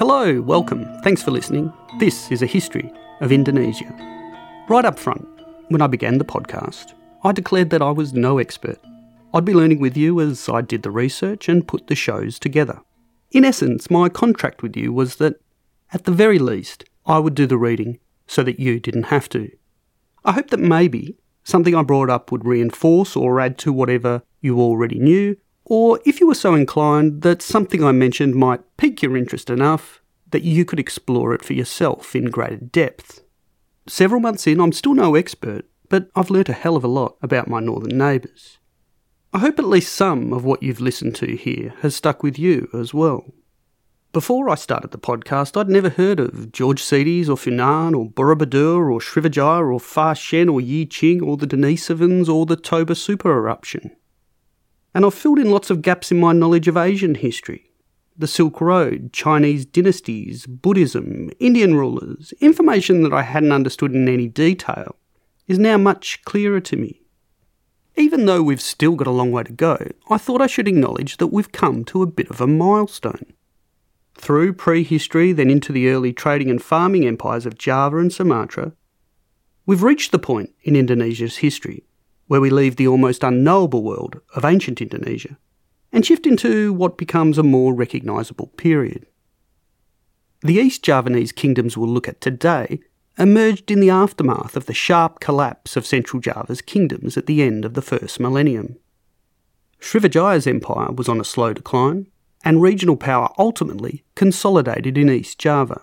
Hello, welcome. Thanks for listening. This is a history of Indonesia. Right up front, when I began the podcast, I declared that I was no expert. I'd be learning with you as I did the research and put the shows together. In essence, my contract with you was that, at the very least, I would do the reading so that you didn't have to. I hope that maybe something I brought up would reinforce or add to whatever you already knew, or if you were so inclined that something I mentioned might pique your interest enough that you could explore it for yourself in greater depth. Several months in, I'm still no expert, but I've learnt a hell of a lot about my northern neighbours. I hope at least some of what you've listened to here has stuck with you as well. Before I started the podcast, I'd never heard of George Sidis or Funan or Borobudur or Srivijaya or Fa Shen or Yi Qing or the Denisovans or the Toba super eruption. And I've filled in lots of gaps in my knowledge of Asian history. The Silk Road, Chinese dynasties, Buddhism, Indian rulers, information that I hadn't understood in any detail, is now much clearer to me. Even though we've still got a long way to go, I thought I should acknowledge that we've come to a bit of a milestone. Through prehistory, then into the early trading and farming empires of Java and Sumatra, we've reached the point in Indonesia's history where we leave the almost unknowable world of ancient Indonesia and shift into what becomes a more recognisable period. The East Javanese kingdoms we'll look at today emerged in the aftermath of the sharp collapse of Central Java's kingdoms at the end of the first millennium. Srivijaya's empire was on a slow decline, and regional power ultimately consolidated in East Java.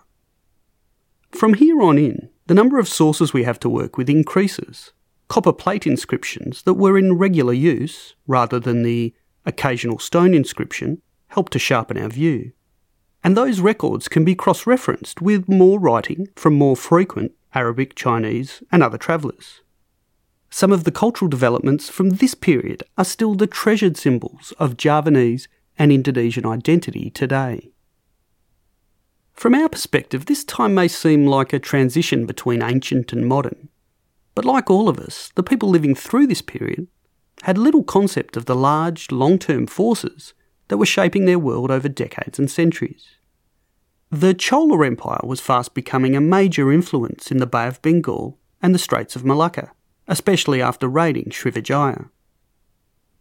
From here on in, the number of sources we have to work with increases. Copper plate inscriptions that were in regular use, rather than the occasional stone inscription, help to sharpen our view. And those records can be cross referenced with more writing from more frequent Arabic, Chinese, and other travellers. Some of the cultural developments from this period are still the treasured symbols of Javanese and Indonesian identity today. From our perspective, this time may seem like a transition between ancient and modern. But like all of us, the people living through this period had little concept of the large, long term forces that were shaping their world over decades and centuries. The Chola Empire was fast becoming a major influence in the Bay of Bengal and the Straits of Malacca, especially after raiding Srivijaya.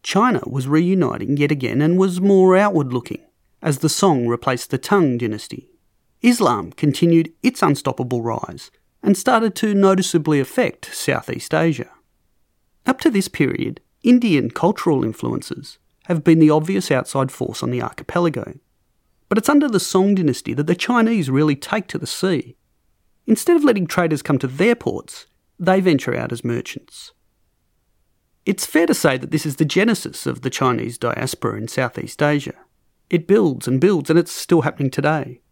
China was reuniting yet again and was more outward looking, as the Song replaced the Tang dynasty. Islam continued its unstoppable rise and started to noticeably affect Southeast Asia. Up to this period, Indian cultural influences have been the obvious outside force on the archipelago. But it's under the Song dynasty that the Chinese really take to the sea. Instead of letting traders come to their ports, they venture out as merchants. It's fair to say that this is the genesis of the Chinese diaspora in Southeast Asia. It builds and builds, and it's still happening today.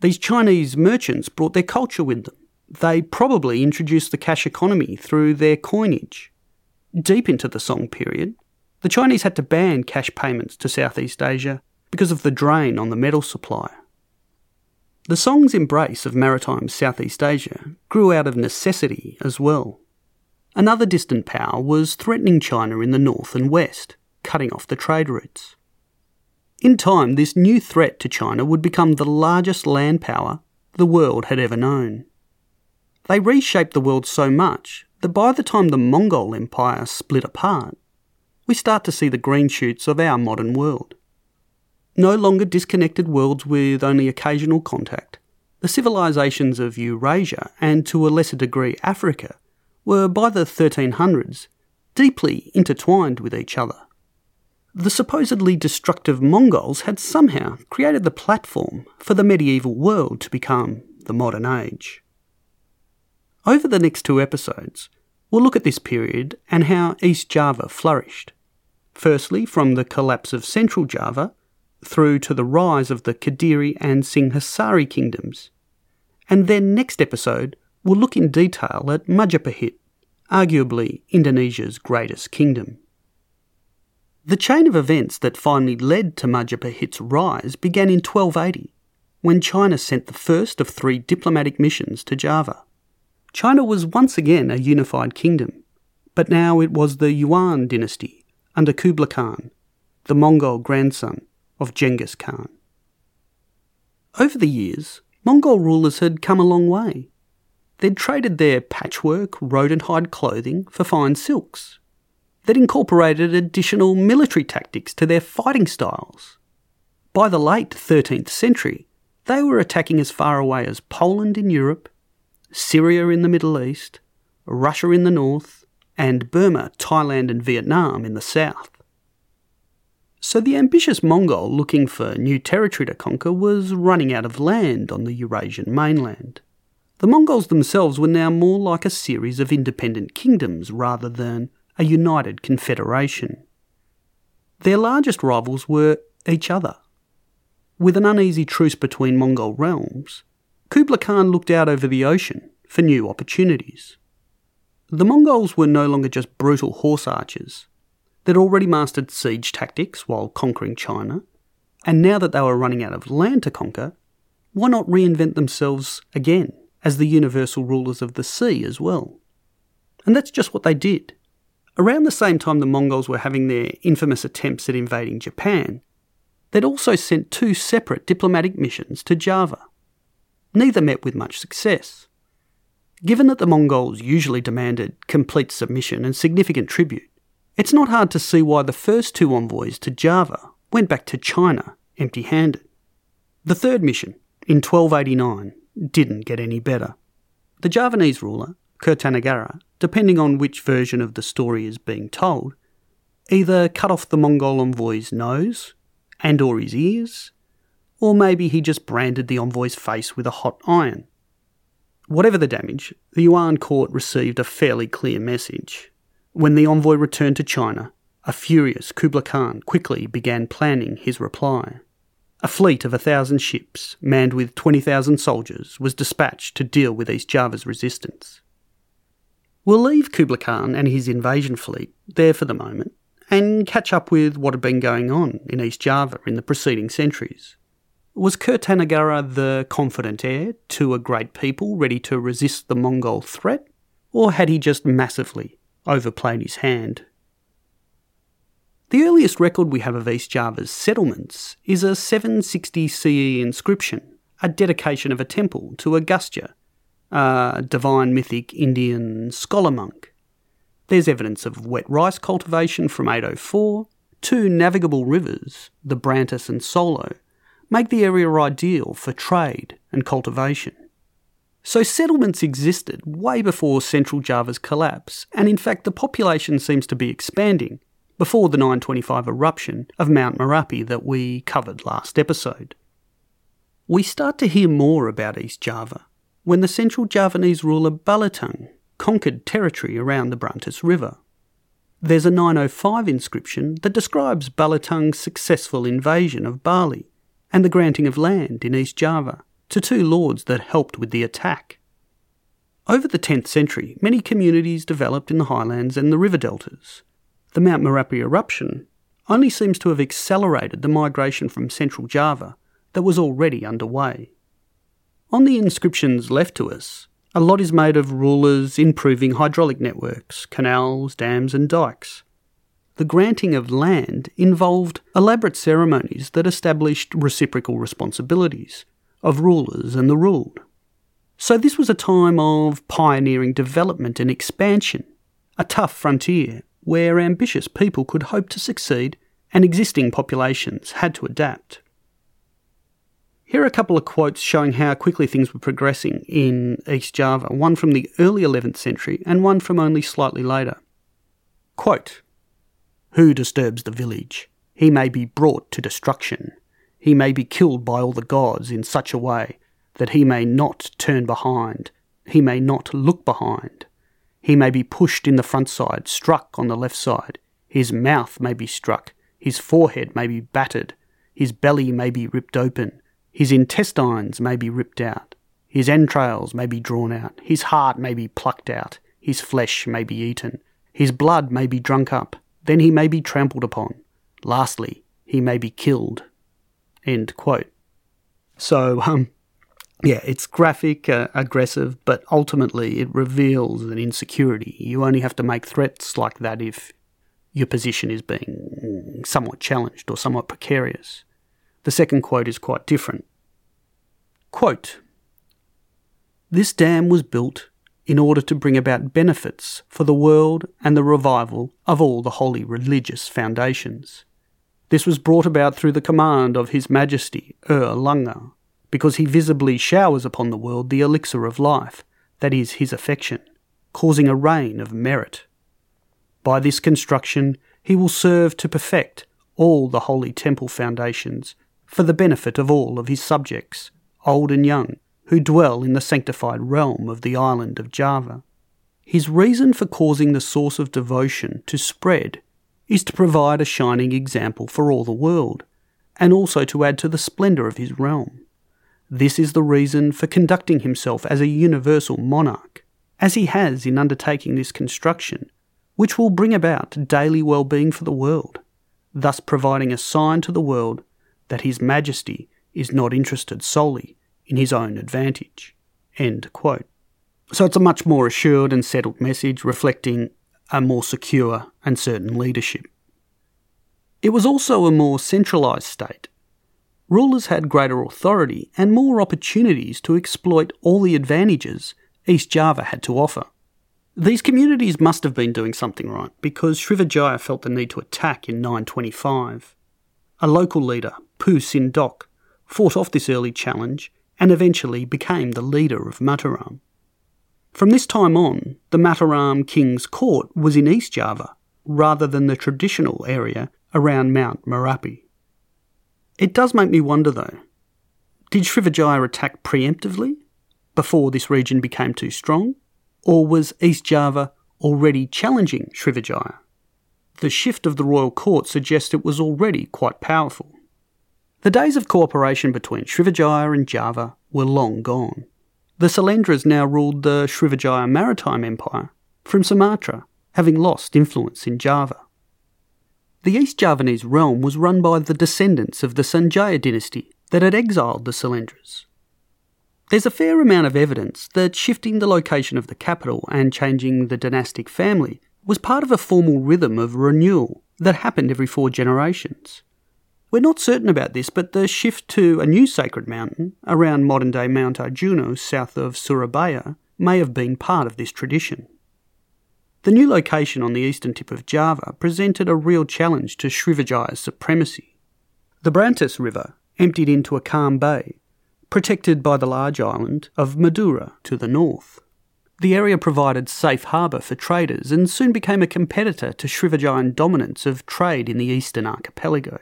These Chinese merchants brought their culture with them. They probably introduced the cash economy through their coinage. Deep into the Song period, the Chinese had to ban cash payments to Southeast Asia because of the drain on the metal supply. The Song's embrace of maritime Southeast Asia grew out of necessity as well. Another distant power was threatening China in the north and west, cutting off the trade routes. In time, this new threat to China would become the largest land power the world had ever known. They reshaped the world so much that by the time the Mongol Empire split apart, we start to see the green shoots of our modern world. No longer disconnected worlds with only occasional contact, the civilizations of Eurasia and to a lesser degree Africa were by the 1300s deeply intertwined with each other. The supposedly destructive Mongols had somehow created the platform for the medieval world to become the modern age. Over the next two episodes, we'll look at this period and how East Java flourished. Firstly, from the collapse of Central Java through to the rise of the Kediri and Singhasari kingdoms. And then next episode, we'll look in detail at Majapahit, arguably Indonesia's greatest kingdom. The chain of events that finally led to Majapahit's rise began in 1280, when China sent the first of three diplomatic missions to Java. China was once again a unified kingdom, but now it was the Yuan dynasty under Kublai Khan, the Mongol grandson of Genghis Khan. Over the years, Mongol rulers had come a long way. They'd traded their patchwork, rodent hide clothing for fine silks. They'd incorporated additional military tactics to their fighting styles. By the late 13th century, they were attacking as far away as Poland in Europe, Syria in the Middle East, Russia in the north, and Burma, Thailand, and Vietnam in the south. So the ambitious Mongol looking for new territory to conquer was running out of land on the Eurasian mainland. The Mongols themselves were now more like a series of independent kingdoms rather than a united confederation. Their largest rivals were each other. With an uneasy truce between Mongol realms, Kublai Khan looked out over the ocean for new opportunities. The Mongols were no longer just brutal horse archers. They'd already mastered siege tactics while conquering China, and now that they were running out of land to conquer, why not reinvent themselves again as the universal rulers of the sea as well? And that's just what they did. Around the same time the Mongols were having their infamous attempts at invading Japan, they'd also sent two separate diplomatic missions to Java. Neither met with much success. Given that the Mongols usually demanded complete submission and significant tribute, it's not hard to see why the first two envoys to Java went back to China empty handed. The third mission, in 1289, didn't get any better. The Javanese ruler, Kirtanagara, depending on which version of the story is being told, either cut off the Mongol envoy's nose and or his ears, or maybe he just branded the envoy's face with a hot iron. Whatever the damage, the Yuan court received a fairly clear message. When the envoy returned to China, a furious Kublai Khan quickly began planning his reply. A fleet of a thousand ships, manned with 20,000 soldiers, was dispatched to deal with East Java's resistance. We'll leave Kublai Khan and his invasion fleet there for the moment and catch up with what had been going on in East Java in the preceding centuries. Was Kirtanagara the confident heir to a great people ready to resist the Mongol threat, or had he just massively overplayed his hand? The earliest record we have of East Java's settlements is a 760 CE inscription, a dedication of a temple to Agastya, a divine mythic Indian scholar monk. There's evidence of wet rice cultivation from 804, two navigable rivers, the Brantas and Solo, make the area ideal for trade and cultivation. So settlements existed way before Central Java's collapse, and in fact the population seems to be expanding before the 925 eruption of Mount Merapi that we covered last episode. We start to hear more about East Java when the Central Javanese ruler Balitung conquered territory around the Brantas River. There's a 905 inscription that describes Balitung's successful invasion of Bali and the granting of land in East Java to two lords that helped with the attack. Over the 10th century, many communities developed in the highlands and the river deltas. The Mount Merapi eruption only seems to have accelerated the migration from central Java that was already underway. On the inscriptions left to us, a lot is made of rulers improving hydraulic networks, canals, dams, and dikes the granting of land involved elaborate ceremonies that established reciprocal responsibilities of rulers and the ruled. So, this was a time of pioneering development and expansion, a tough frontier where ambitious people could hope to succeed and existing populations had to adapt. Here are a couple of quotes showing how quickly things were progressing in East Java, one from the early 11th century and one from only slightly later. Quote, who disturbs the village? He may be brought to destruction. He may be killed by all the gods in such a way that he may not turn behind, he may not look behind. He may be pushed in the front side, struck on the left side. His mouth may be struck, his forehead may be battered, his belly may be ripped open, his intestines may be ripped out, his entrails may be drawn out, his heart may be plucked out, his flesh may be eaten, his blood may be drunk up, then he may be trampled upon. Lastly, he may be killed. End quote. So, um, yeah, it's graphic, uh, aggressive, but ultimately it reveals an insecurity. You only have to make threats like that if your position is being somewhat challenged or somewhat precarious. The second quote is quite different. Quote This dam was built in order to bring about benefits for the world and the revival of all the holy religious foundations. This was brought about through the command of His Majesty er Ur Lunga, because he visibly showers upon the world the elixir of life, that is, his affection, causing a rain of merit. By this construction, he will serve to perfect all the holy temple foundations for the benefit of all of his subjects, old and young, who dwell in the sanctified realm of the island of Java. His reason for causing the source of devotion to spread is to provide a shining example for all the world, and also to add to the splendour of his realm. This is the reason for conducting himself as a universal monarch, as he has in undertaking this construction, which will bring about daily well being for the world, thus providing a sign to the world that His Majesty is not interested solely in his own advantage. So it's a much more assured and settled message reflecting a more secure and certain leadership. It was also a more centralised state. Rulers had greater authority and more opportunities to exploit all the advantages East Java had to offer. These communities must have been doing something right because Srivijaya felt the need to attack in 925. A local leader, Pu Sindok, fought off this early challenge and eventually became the leader of Mataram. From this time on, the Mataram King's court was in East Java rather than the traditional area around Mount Merapi. It does make me wonder though did Srivijaya attack preemptively before this region became too strong, or was East Java already challenging Srivijaya? The shift of the royal court suggests it was already quite powerful. The days of cooperation between Srivijaya and Java were long gone. The Sailendras now ruled the Srivijaya Maritime Empire from Sumatra, having lost influence in Java. The East Javanese realm was run by the descendants of the Sanjaya dynasty that had exiled the Sailendras. There's a fair amount of evidence that shifting the location of the capital and changing the dynastic family was part of a formal rhythm of renewal that happened every four generations. We're not certain about this, but the shift to a new sacred mountain around modern day Mount Arjuno south of Surabaya may have been part of this tradition. The new location on the eastern tip of Java presented a real challenge to Srivijaya's supremacy. The Brantas River emptied into a calm bay, protected by the large island of Madura to the north. The area provided safe harbour for traders and soon became a competitor to Srivijayan dominance of trade in the eastern archipelago.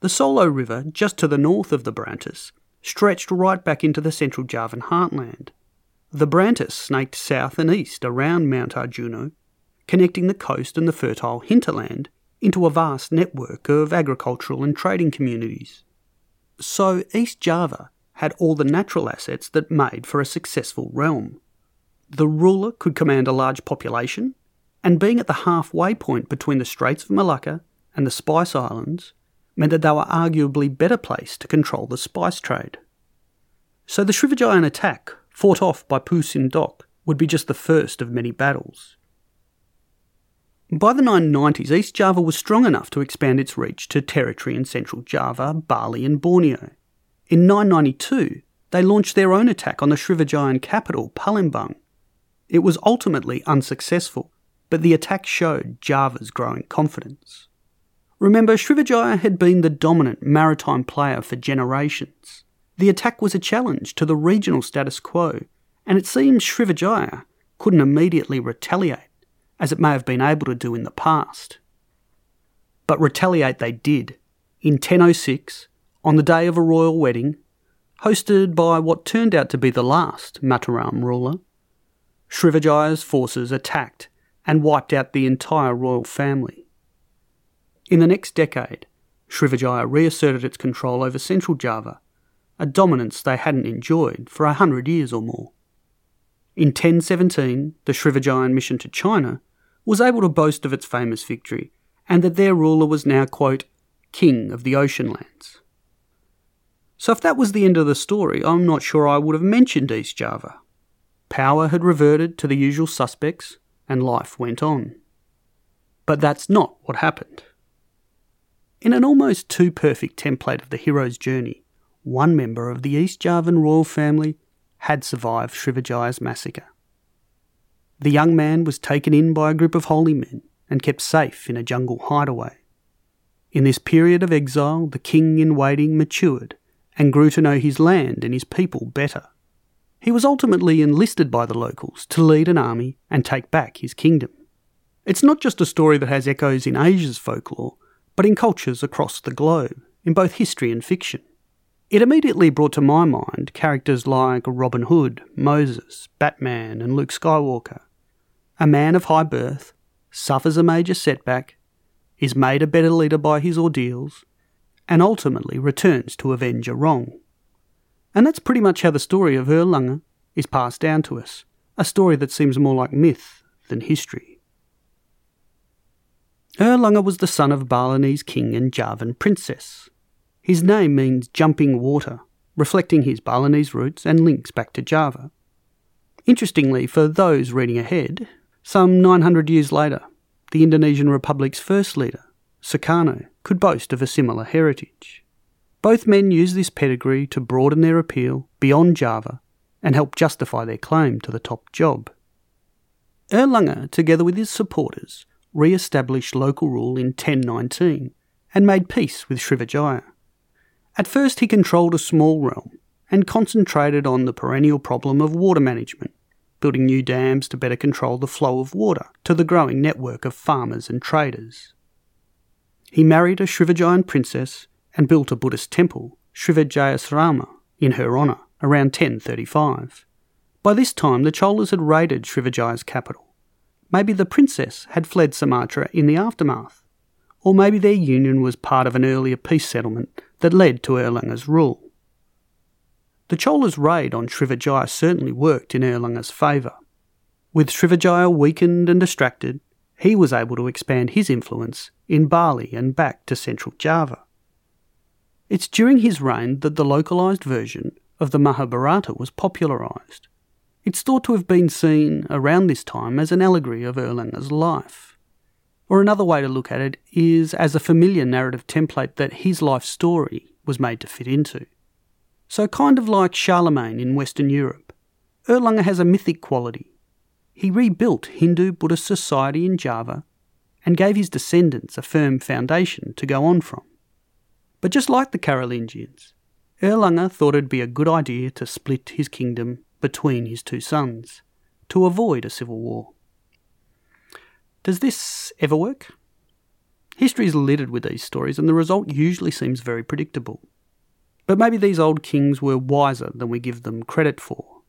The Solo River, just to the north of the Brantas, stretched right back into the central Javan heartland. The Brantas snaked south and east around Mount Arjuno, connecting the coast and the fertile hinterland into a vast network of agricultural and trading communities. So East Java had all the natural assets that made for a successful realm. The ruler could command a large population, and being at the halfway point between the Straits of Malacca and the Spice Islands, meant that they were arguably better placed to control the spice trade. So the Srivijayan attack, fought off by Pu Sindok, would be just the first of many battles. By the 990s, East Java was strong enough to expand its reach to territory in central Java, Bali, and Borneo. In 992, they launched their own attack on the Srivijayan capital, Palembang. It was ultimately unsuccessful, but the attack showed Java's growing confidence. Remember, Srivijaya had been the dominant maritime player for generations. The attack was a challenge to the regional status quo, and it seems Srivijaya couldn't immediately retaliate, as it may have been able to do in the past. But retaliate they did, in 1006, on the day of a royal wedding, hosted by what turned out to be the last Mataram ruler. Srivijaya's forces attacked and wiped out the entire royal family. In the next decade, Srivijaya reasserted its control over central Java, a dominance they hadn't enjoyed for a hundred years or more. In 1017, the Srivijayan mission to China was able to boast of its famous victory and that their ruler was now, quote, king of the ocean lands. So if that was the end of the story, I'm not sure I would have mentioned East Java. Power had reverted to the usual suspects, and life went on. But that's not what happened. In an almost too perfect template of the hero's journey, one member of the East Javan royal family had survived Srivijaya's massacre. The young man was taken in by a group of holy men and kept safe in a jungle hideaway. In this period of exile, the king in waiting matured and grew to know his land and his people better. He was ultimately enlisted by the locals to lead an army and take back his kingdom. It's not just a story that has echoes in Asia's folklore, but in cultures across the globe, in both history and fiction. It immediately brought to my mind characters like Robin Hood, Moses, Batman, and Luke Skywalker. A man of high birth suffers a major setback, is made a better leader by his ordeals, and ultimately returns to avenge a wrong. And that's pretty much how the story of Airlangga is passed down to us, a story that seems more like myth than history. Airlangga was the son of Balinese king and Javan princess. His name means jumping water, reflecting his Balinese roots and links back to Java. Interestingly, for those reading ahead, some 900 years later, the Indonesian Republic's first leader, Sukarno, could boast of a similar heritage. Both men used this pedigree to broaden their appeal beyond Java and help justify their claim to the top job. Airlangga, together with his supporters, re established local rule in 1019 and made peace with Srivijaya. At first, he controlled a small realm and concentrated on the perennial problem of water management building new dams to better control the flow of water to the growing network of farmers and traders. He married a Srivijayan princess and built a Buddhist temple, Srivijayasrama, in her honour around 1035. By this time, the Cholas had raided Srivijaya's capital. Maybe the princess had fled Sumatra in the aftermath, or maybe their union was part of an earlier peace settlement that led to Airlangga's rule. The Chola's raid on Srivijaya certainly worked in Airlangga's favour. With Srivijaya weakened and distracted, he was able to expand his influence in Bali and back to central Java. It's during his reign that the localised version of the Mahabharata was popularised. It's thought to have been seen around this time as an allegory of Airlangga's life. Or another way to look at it is as a familiar narrative template that his life story was made to fit into. So, kind of like Charlemagne in Western Europe, Airlangga has a mythic quality. He rebuilt Hindu Buddhist society in Java and gave his descendants a firm foundation to go on from. But just like the Carolingians, Airlangga thought it'd be a good idea to split his kingdom between his two sons to avoid a civil war. Does this ever work? History is littered with these stories, and the result usually seems very predictable. But maybe these old kings were wiser than we give them credit for.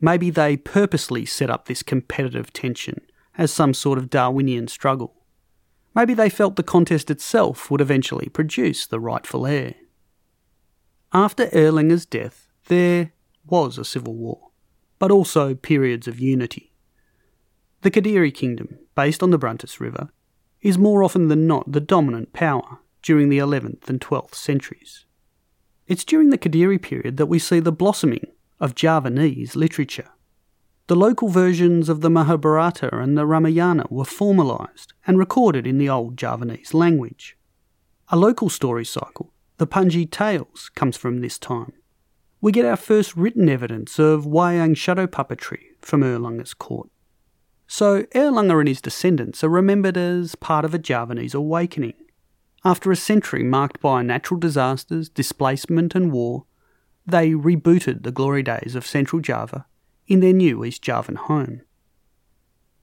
Maybe they purposely set up this competitive tension as some sort of Darwinian struggle. Maybe they felt the contest itself would eventually produce the rightful heir. After Airlangga's death, there was a civil war, but also periods of unity. The Kadiri kingdom, based on the Brantas River, is more often than not the dominant power during the 11th and 12th centuries. It's during the Kadiri period that we see the blossoming of Javanese literature. The local versions of the Mahabharata and the Ramayana were formalised and recorded in the old Javanese language. A local story cycle, the Panji Tales, comes from this time. We get our first written evidence of Wayang shadow puppetry from Airlangga's court. So Airlangga and his descendants are remembered as part of a Javanese awakening, after a century marked by natural disasters, displacement, and war, they rebooted the glory days of Central Java in their new East Javan home.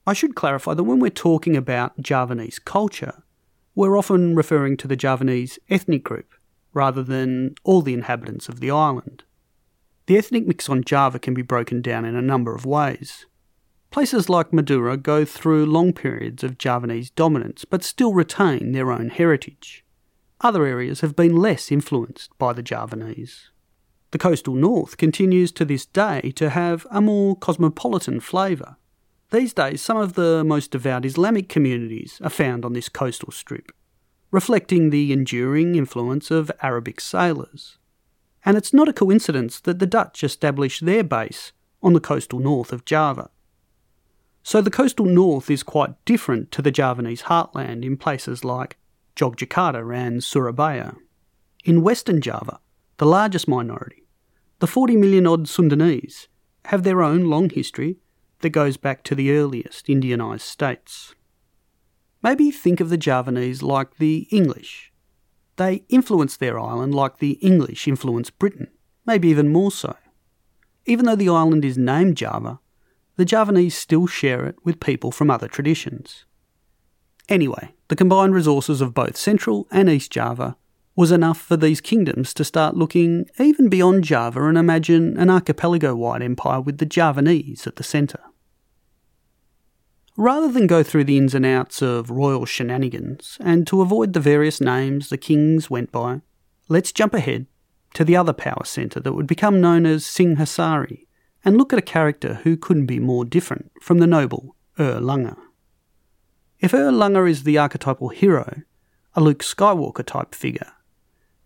I should clarify that when we're talking about Javanese culture, we're often referring to the Javanese ethnic group rather than all the inhabitants of the island. The ethnic mix on Java can be broken down in a number of ways. Places like Madura go through long periods of Javanese dominance but still retain their own heritage. Other areas have been less influenced by the Javanese. The coastal north continues to this day to have a more cosmopolitan flavour. These days, some of the most devout Islamic communities are found on this coastal strip, reflecting the enduring influence of Arabic sailors. And it's not a coincidence that the Dutch established their base on the coastal north of Java. So the coastal north is quite different to the Javanese heartland in places like Jogjakarta and Surabaya. In western Java, the largest minority, the 40 million odd Sundanese, have their own long history that goes back to the earliest Indianised states. Maybe think of the Javanese like the English. They influenced their island like the English influenced Britain, maybe even more so. Even though the island is named Java, the Javanese still share it with people from other traditions. Anyway, the combined resources of both Central and East Java was enough for these kingdoms to start looking even beyond Java and imagine an archipelago wide empire with the Javanese at the centre. Rather than go through the ins and outs of royal shenanigans, and to avoid the various names the kings went by, let's jump ahead to the other power centre that would become known as Singhasari, and look at a character who couldn't be more different from the noble er Ur Lunga. If er Ur Lunga is the archetypal hero, a Luke Skywalker type figure,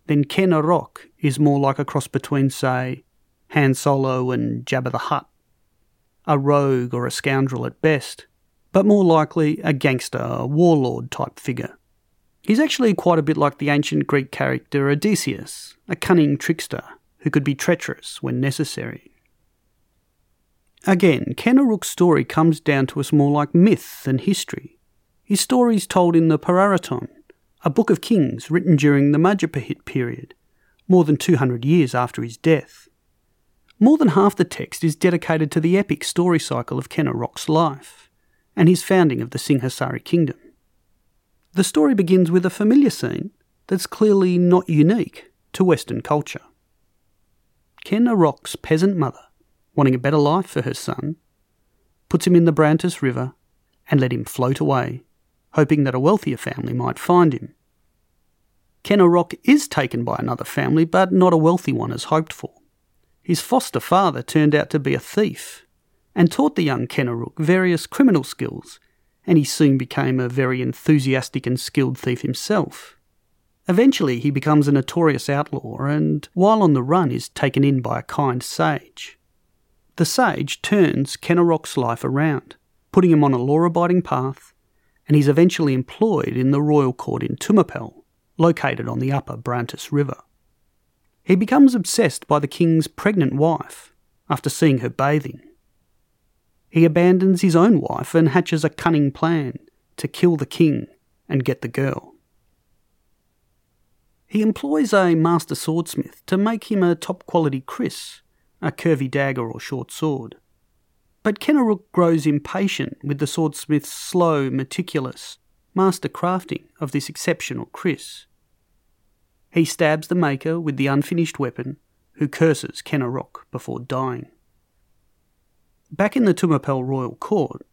then Ken Arok is more like a cross between, say, Han Solo and Jabba the Hutt, a rogue or a scoundrel at best, but more likely a gangster, a warlord type figure. He's actually quite a bit like the ancient Greek character Odysseus, a cunning trickster who could be treacherous when necessary. Again, Ken story comes down to us more like myth than history. His story is told in the Pararaton, a book of kings written during the Majapahit period, more than 200 years after his death. More than half the text is dedicated to the epic story cycle of Ken life and his founding of the Singhasari kingdom. The story begins with a familiar scene that's clearly not unique to Western culture. Ken Arok's peasant mother, wanting a better life for her son, puts him in the Brantas River and let him float away, hoping that a wealthier family might find him. Ken Arok is taken by another family, but not a wealthy one as hoped for. His foster father turned out to be a thief and taught the young Ken Arok various criminal skills, and he soon became a very enthusiastic and skilled thief himself. Eventually, he becomes a notorious outlaw, and while on the run, is taken in by a kind sage. The sage turns Ken Arok's life around, putting him on a law abiding path, and he's eventually employed in the royal court in Tumapel, located on the upper Brantas River. He becomes obsessed by the king's pregnant wife after seeing her bathing he abandons his own wife and hatches a cunning plan to kill the king and get the girl. He employs a master swordsmith to make him a top quality kris, a curvy dagger or short sword. But Ken Arok grows impatient with the swordsmith's slow, meticulous, master crafting of this exceptional kris. He stabs the maker with the unfinished weapon, who curses Ken Arok before dying. Back in the Tumapel royal court,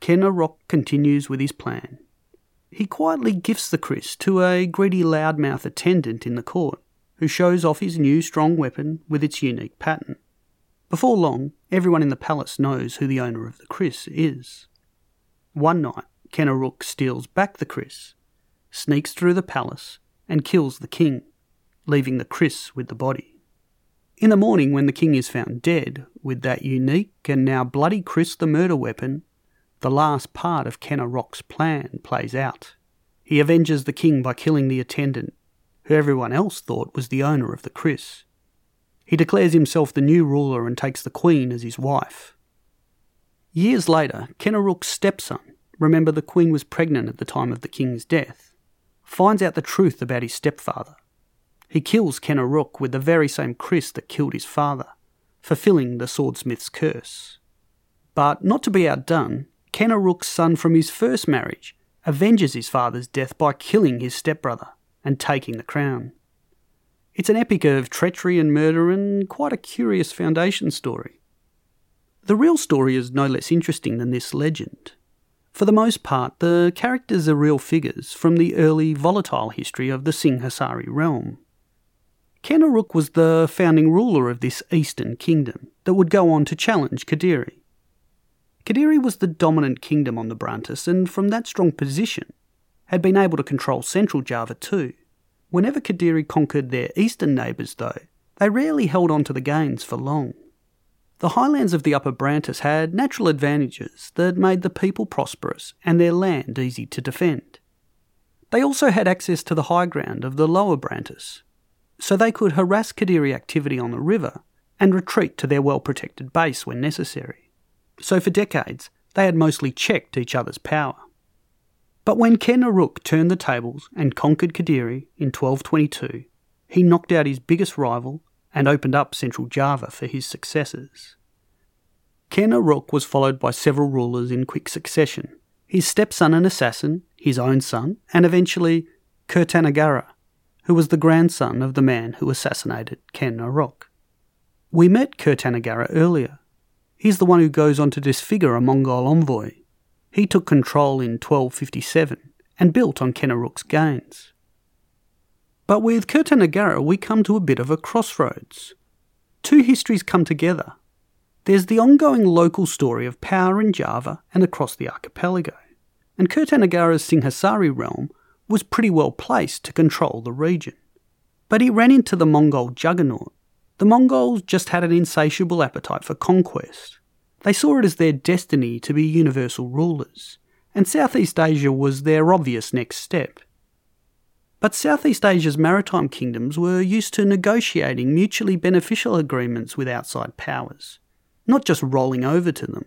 Ken Arok continues with his plan. He quietly gifts the kris to a greedy loudmouth attendant in the court, who shows off his new strong weapon with its unique pattern. Before long, everyone in the palace knows who the owner of the kris is. One night, Ken Arok steals back the kris, sneaks through the palace, and kills the king, leaving the kris with the body. In the morning, when the king is found dead, with that unique and now bloody kris the murder weapon, the last part of Ken Arok's plan plays out. He avenges the king by killing the attendant, who everyone else thought was the owner of the kris. He declares himself the new ruler and takes the queen as his wife. Years later, Ken Arok's stepson, remember the queen was pregnant at the time of the king's death, finds out the truth about his stepfather he kills Ken Arok with the very same kris that killed his father, fulfilling the swordsmith's curse. But not to be outdone, Ken Arok's son from his first marriage avenges his father's death by killing his stepbrother and taking the crown. It's an epic of treachery and murder and quite a curious foundation story. The real story is no less interesting than this legend. For the most part, the characters are real figures from the early volatile history of the Singhasari realm. Ken Arok was the founding ruler of this eastern kingdom that would go on to challenge Kadiri. Kadiri was the dominant kingdom on the Brantas, and from that strong position, had been able to control central Java too. Whenever Kadiri conquered their eastern neighbours, though, they rarely held on to the gains for long. The highlands of the Upper Brantas had natural advantages that made the people prosperous and their land easy to defend. They also had access to the high ground of the Lower Brantas, so they could harass Kadiri activity on the river and retreat to their well protected base when necessary. So for decades, they had mostly checked each other's power. But when Ken Arok turned the tables and conquered Kadiri in 1222, he knocked out his biggest rival and opened up central Java for his successors. Ken Arok was followed by several rulers in quick succession his stepson and assassin, his own son, and eventually Kertanagara, who was the grandson of the man who assassinated Ken Arok. We met Kertanagara earlier. He's the one who goes on to disfigure a Mongol envoy. He took control in 1257 and built on Ken Arok's gains. But with Kertanagara, we come to a bit of a crossroads. Two histories come together there's the ongoing local story of power in Java and across the archipelago, and Kertanagara's Singhasari realm was pretty well placed to control the region. But he ran into the Mongol juggernaut. The Mongols just had an insatiable appetite for conquest. They saw it as their destiny to be universal rulers, and Southeast Asia was their obvious next step. But Southeast Asia's maritime kingdoms were used to negotiating mutually beneficial agreements with outside powers not just rolling over to them.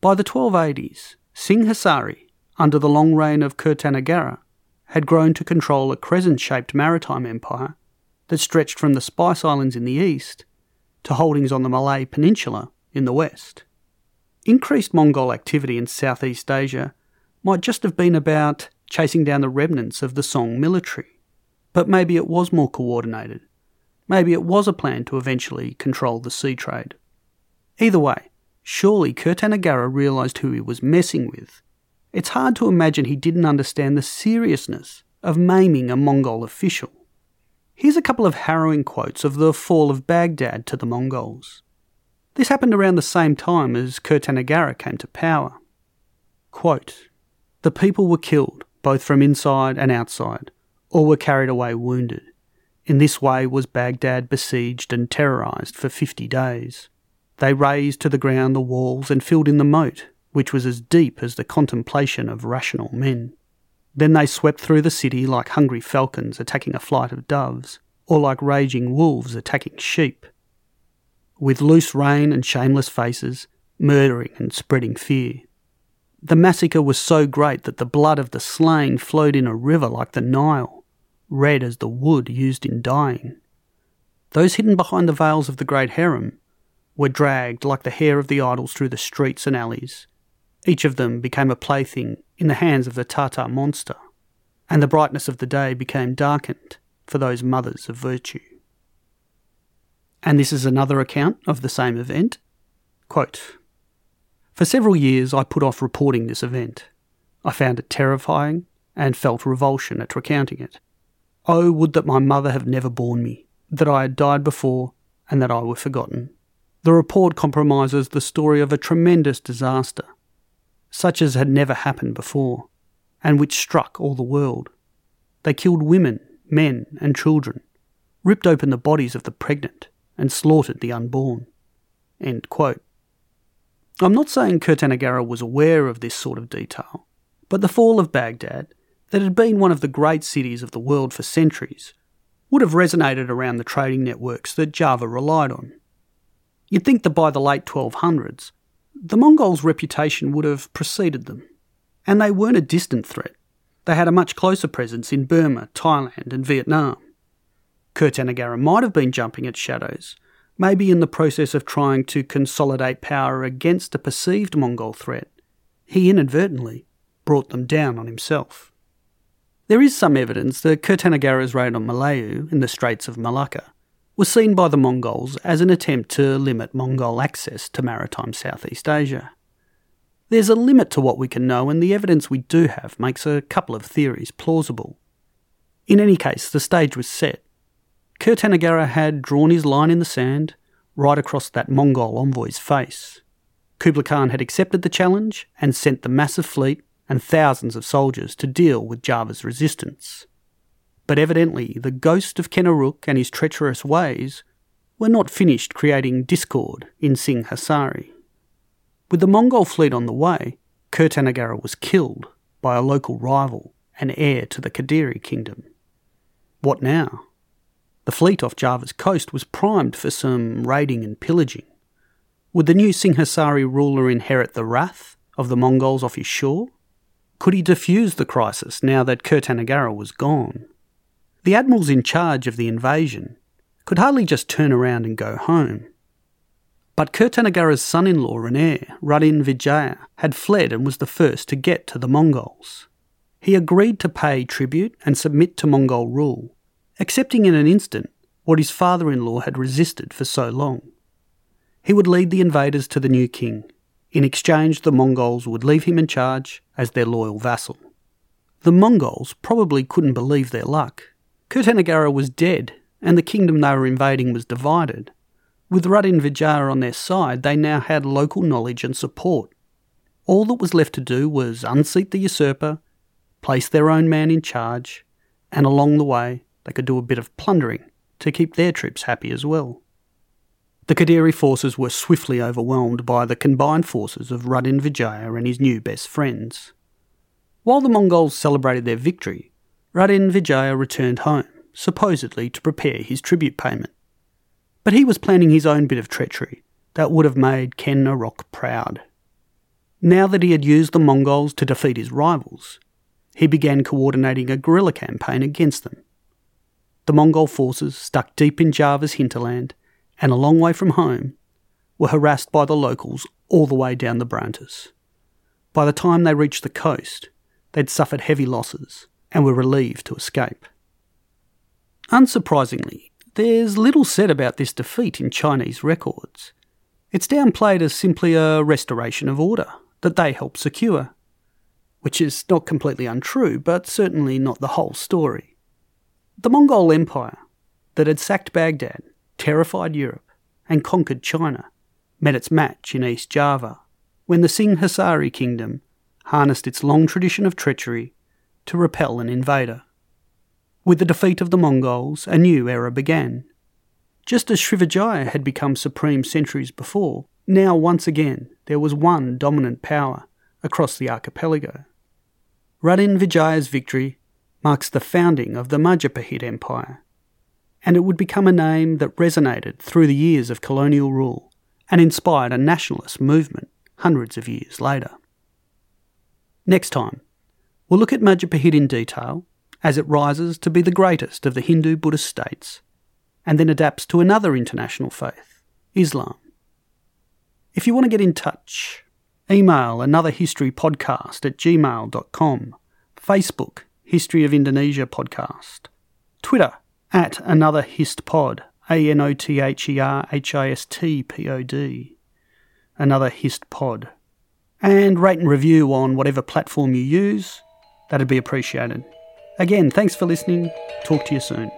By the 1280s, Singhasari, under the long reign of Kertanagara, had grown to control a crescent shaped maritime empire that stretched from the Spice Islands in the east to holdings on the Malay Peninsula in the west. Increased Mongol activity in Southeast Asia might just have been about chasing down the remnants of the Song military, but maybe it was more coordinated. Maybe it was a plan to eventually control the sea trade. Either way, surely Kertanagara realised who he was messing with. It's hard to imagine he didn't understand the seriousness of maiming a Mongol official. Here's a couple of harrowing quotes of the fall of Baghdad to the Mongols. This happened around the same time as Kurtanagara came to power. Quote, the people were killed, both from inside and outside, or were carried away wounded. In this way was Baghdad besieged and terrorised for fifty days. They razed to the ground the walls and filled in the moat, which was as deep as the contemplation of rational men. Then they swept through the city like hungry falcons attacking a flight of doves, or like raging wolves attacking sheep. With loose rein and shameless faces, murdering and spreading fear. The massacre was so great that the blood of the slain flowed in a river like the Nile, red as the wood used in dyeing. Those hidden behind the veils of the great harem were dragged like the hair of the idols through the streets and alleys. Each of them became a plaything in the hands of the Tartar monster, and the brightness of the day became darkened for those mothers of virtue. And this is another account of the same event. Quote, For several years I put off reporting this event. I found it terrifying and felt revulsion at recounting it. Oh, would that my mother have never borne me, that I had died before, and that I were forgotten. The report compromises the story of a tremendous disaster, such as had never happened before, and which struck all the world. They killed women, men, and children, ripped open the bodies of the pregnant, and slaughtered the unborn. I'm not saying Kurtanagara was aware of this sort of detail, but the fall of Baghdad, that had been one of the great cities of the world for centuries, would have resonated around the trading networks that Java relied on. You'd think that by the late 1200s, the Mongols' reputation would have preceded them. And they weren't a distant threat. They had a much closer presence in Burma, Thailand, and Vietnam. Kertanagara might have been jumping at shadows, maybe in the process of trying to consolidate power against a perceived Mongol threat. He inadvertently brought them down on himself. There is some evidence that Kertanagara's raid on Malayu in the Straits of Malacca was seen by the Mongols as an attempt to limit Mongol access to maritime Southeast Asia. There's a limit to what we can know, and the evidence we do have makes a couple of theories plausible. In any case, the stage was set. Kertanagara had drawn his line in the sand, right across that Mongol envoy's face. Kublai Khan had accepted the challenge and sent the massive fleet and thousands of soldiers to deal with Java's resistance. But evidently, the ghost of Ken and his treacherous ways were not finished creating discord in Singhasari. With the Mongol fleet on the way, Kertanagara was killed by a local rival and heir to the Kadiri kingdom. What now? The fleet off Java's coast was primed for some raiding and pillaging. Would the new Singhasari ruler inherit the wrath of the Mongols off his shore? Could he defuse the crisis now that Kirtanagara was gone? The admirals in charge of the invasion could hardly just turn around and go home. But Kirtanagara's son in law and heir, Raden Vijaya, had fled and was the first to get to the Mongols. He agreed to pay tribute and submit to Mongol rule, accepting in an instant what his father in law had resisted for so long. He would lead the invaders to the new king. In exchange, the Mongols would leave him in charge as their loyal vassal. The Mongols probably couldn't believe their luck. Kirtanagara was dead, and the kingdom they were invading was divided. With Raden Vijaya on their side, they now had local knowledge and support. All that was left to do was unseat the usurper, place their own man in charge, and along the way they could do a bit of plundering to keep their troops happy as well. The Kadiri forces were swiftly overwhelmed by the combined forces of Raden Vijaya and his new best friends. While the Mongols celebrated their victory, Raden Vijaya returned home, supposedly to prepare his tribute payment. But he was planning his own bit of treachery that would have made Ken Arok proud. Now that he had used the Mongols to defeat his rivals, he began coordinating a guerrilla campaign against them. The Mongol forces, stuck deep in Java's hinterland and a long way from home, were harassed by the locals all the way down the Brantas. By the time they reached the coast, they'd suffered heavy losses and were relieved to escape. Unsurprisingly, there's little said about this defeat in Chinese records. It's downplayed as simply a restoration of order that they helped secure, which is not completely untrue, but certainly not the whole story. The Mongol Empire, that had sacked Baghdad, terrified Europe, and conquered China, met its match in East Java when the Singhasari kingdom harnessed its long tradition of treachery to repel an invader. With the defeat of the Mongols, a new era began. Just as Srivijaya had become supreme centuries before, now once again there was one dominant power across the archipelago. Raden Vijaya's victory marks the founding of the Majapahit Empire, and it would become a name that resonated through the years of colonial rule and inspired a nationalist movement hundreds of years later. Next time, we'll look at Majapahit in detail as it rises to be the greatest of the Hindu Buddhist states, and then adapts to another international faith, Islam. If you want to get in touch, email anotherhistorypodcast history podcast at gmail.com, Facebook, History of Indonesia podcast, Twitter, at another hist A N O T H E R H I S T P O D, another hist pod, and rate and review on whatever platform you use, that'd be appreciated. Again, thanks for listening. Talk to you soon.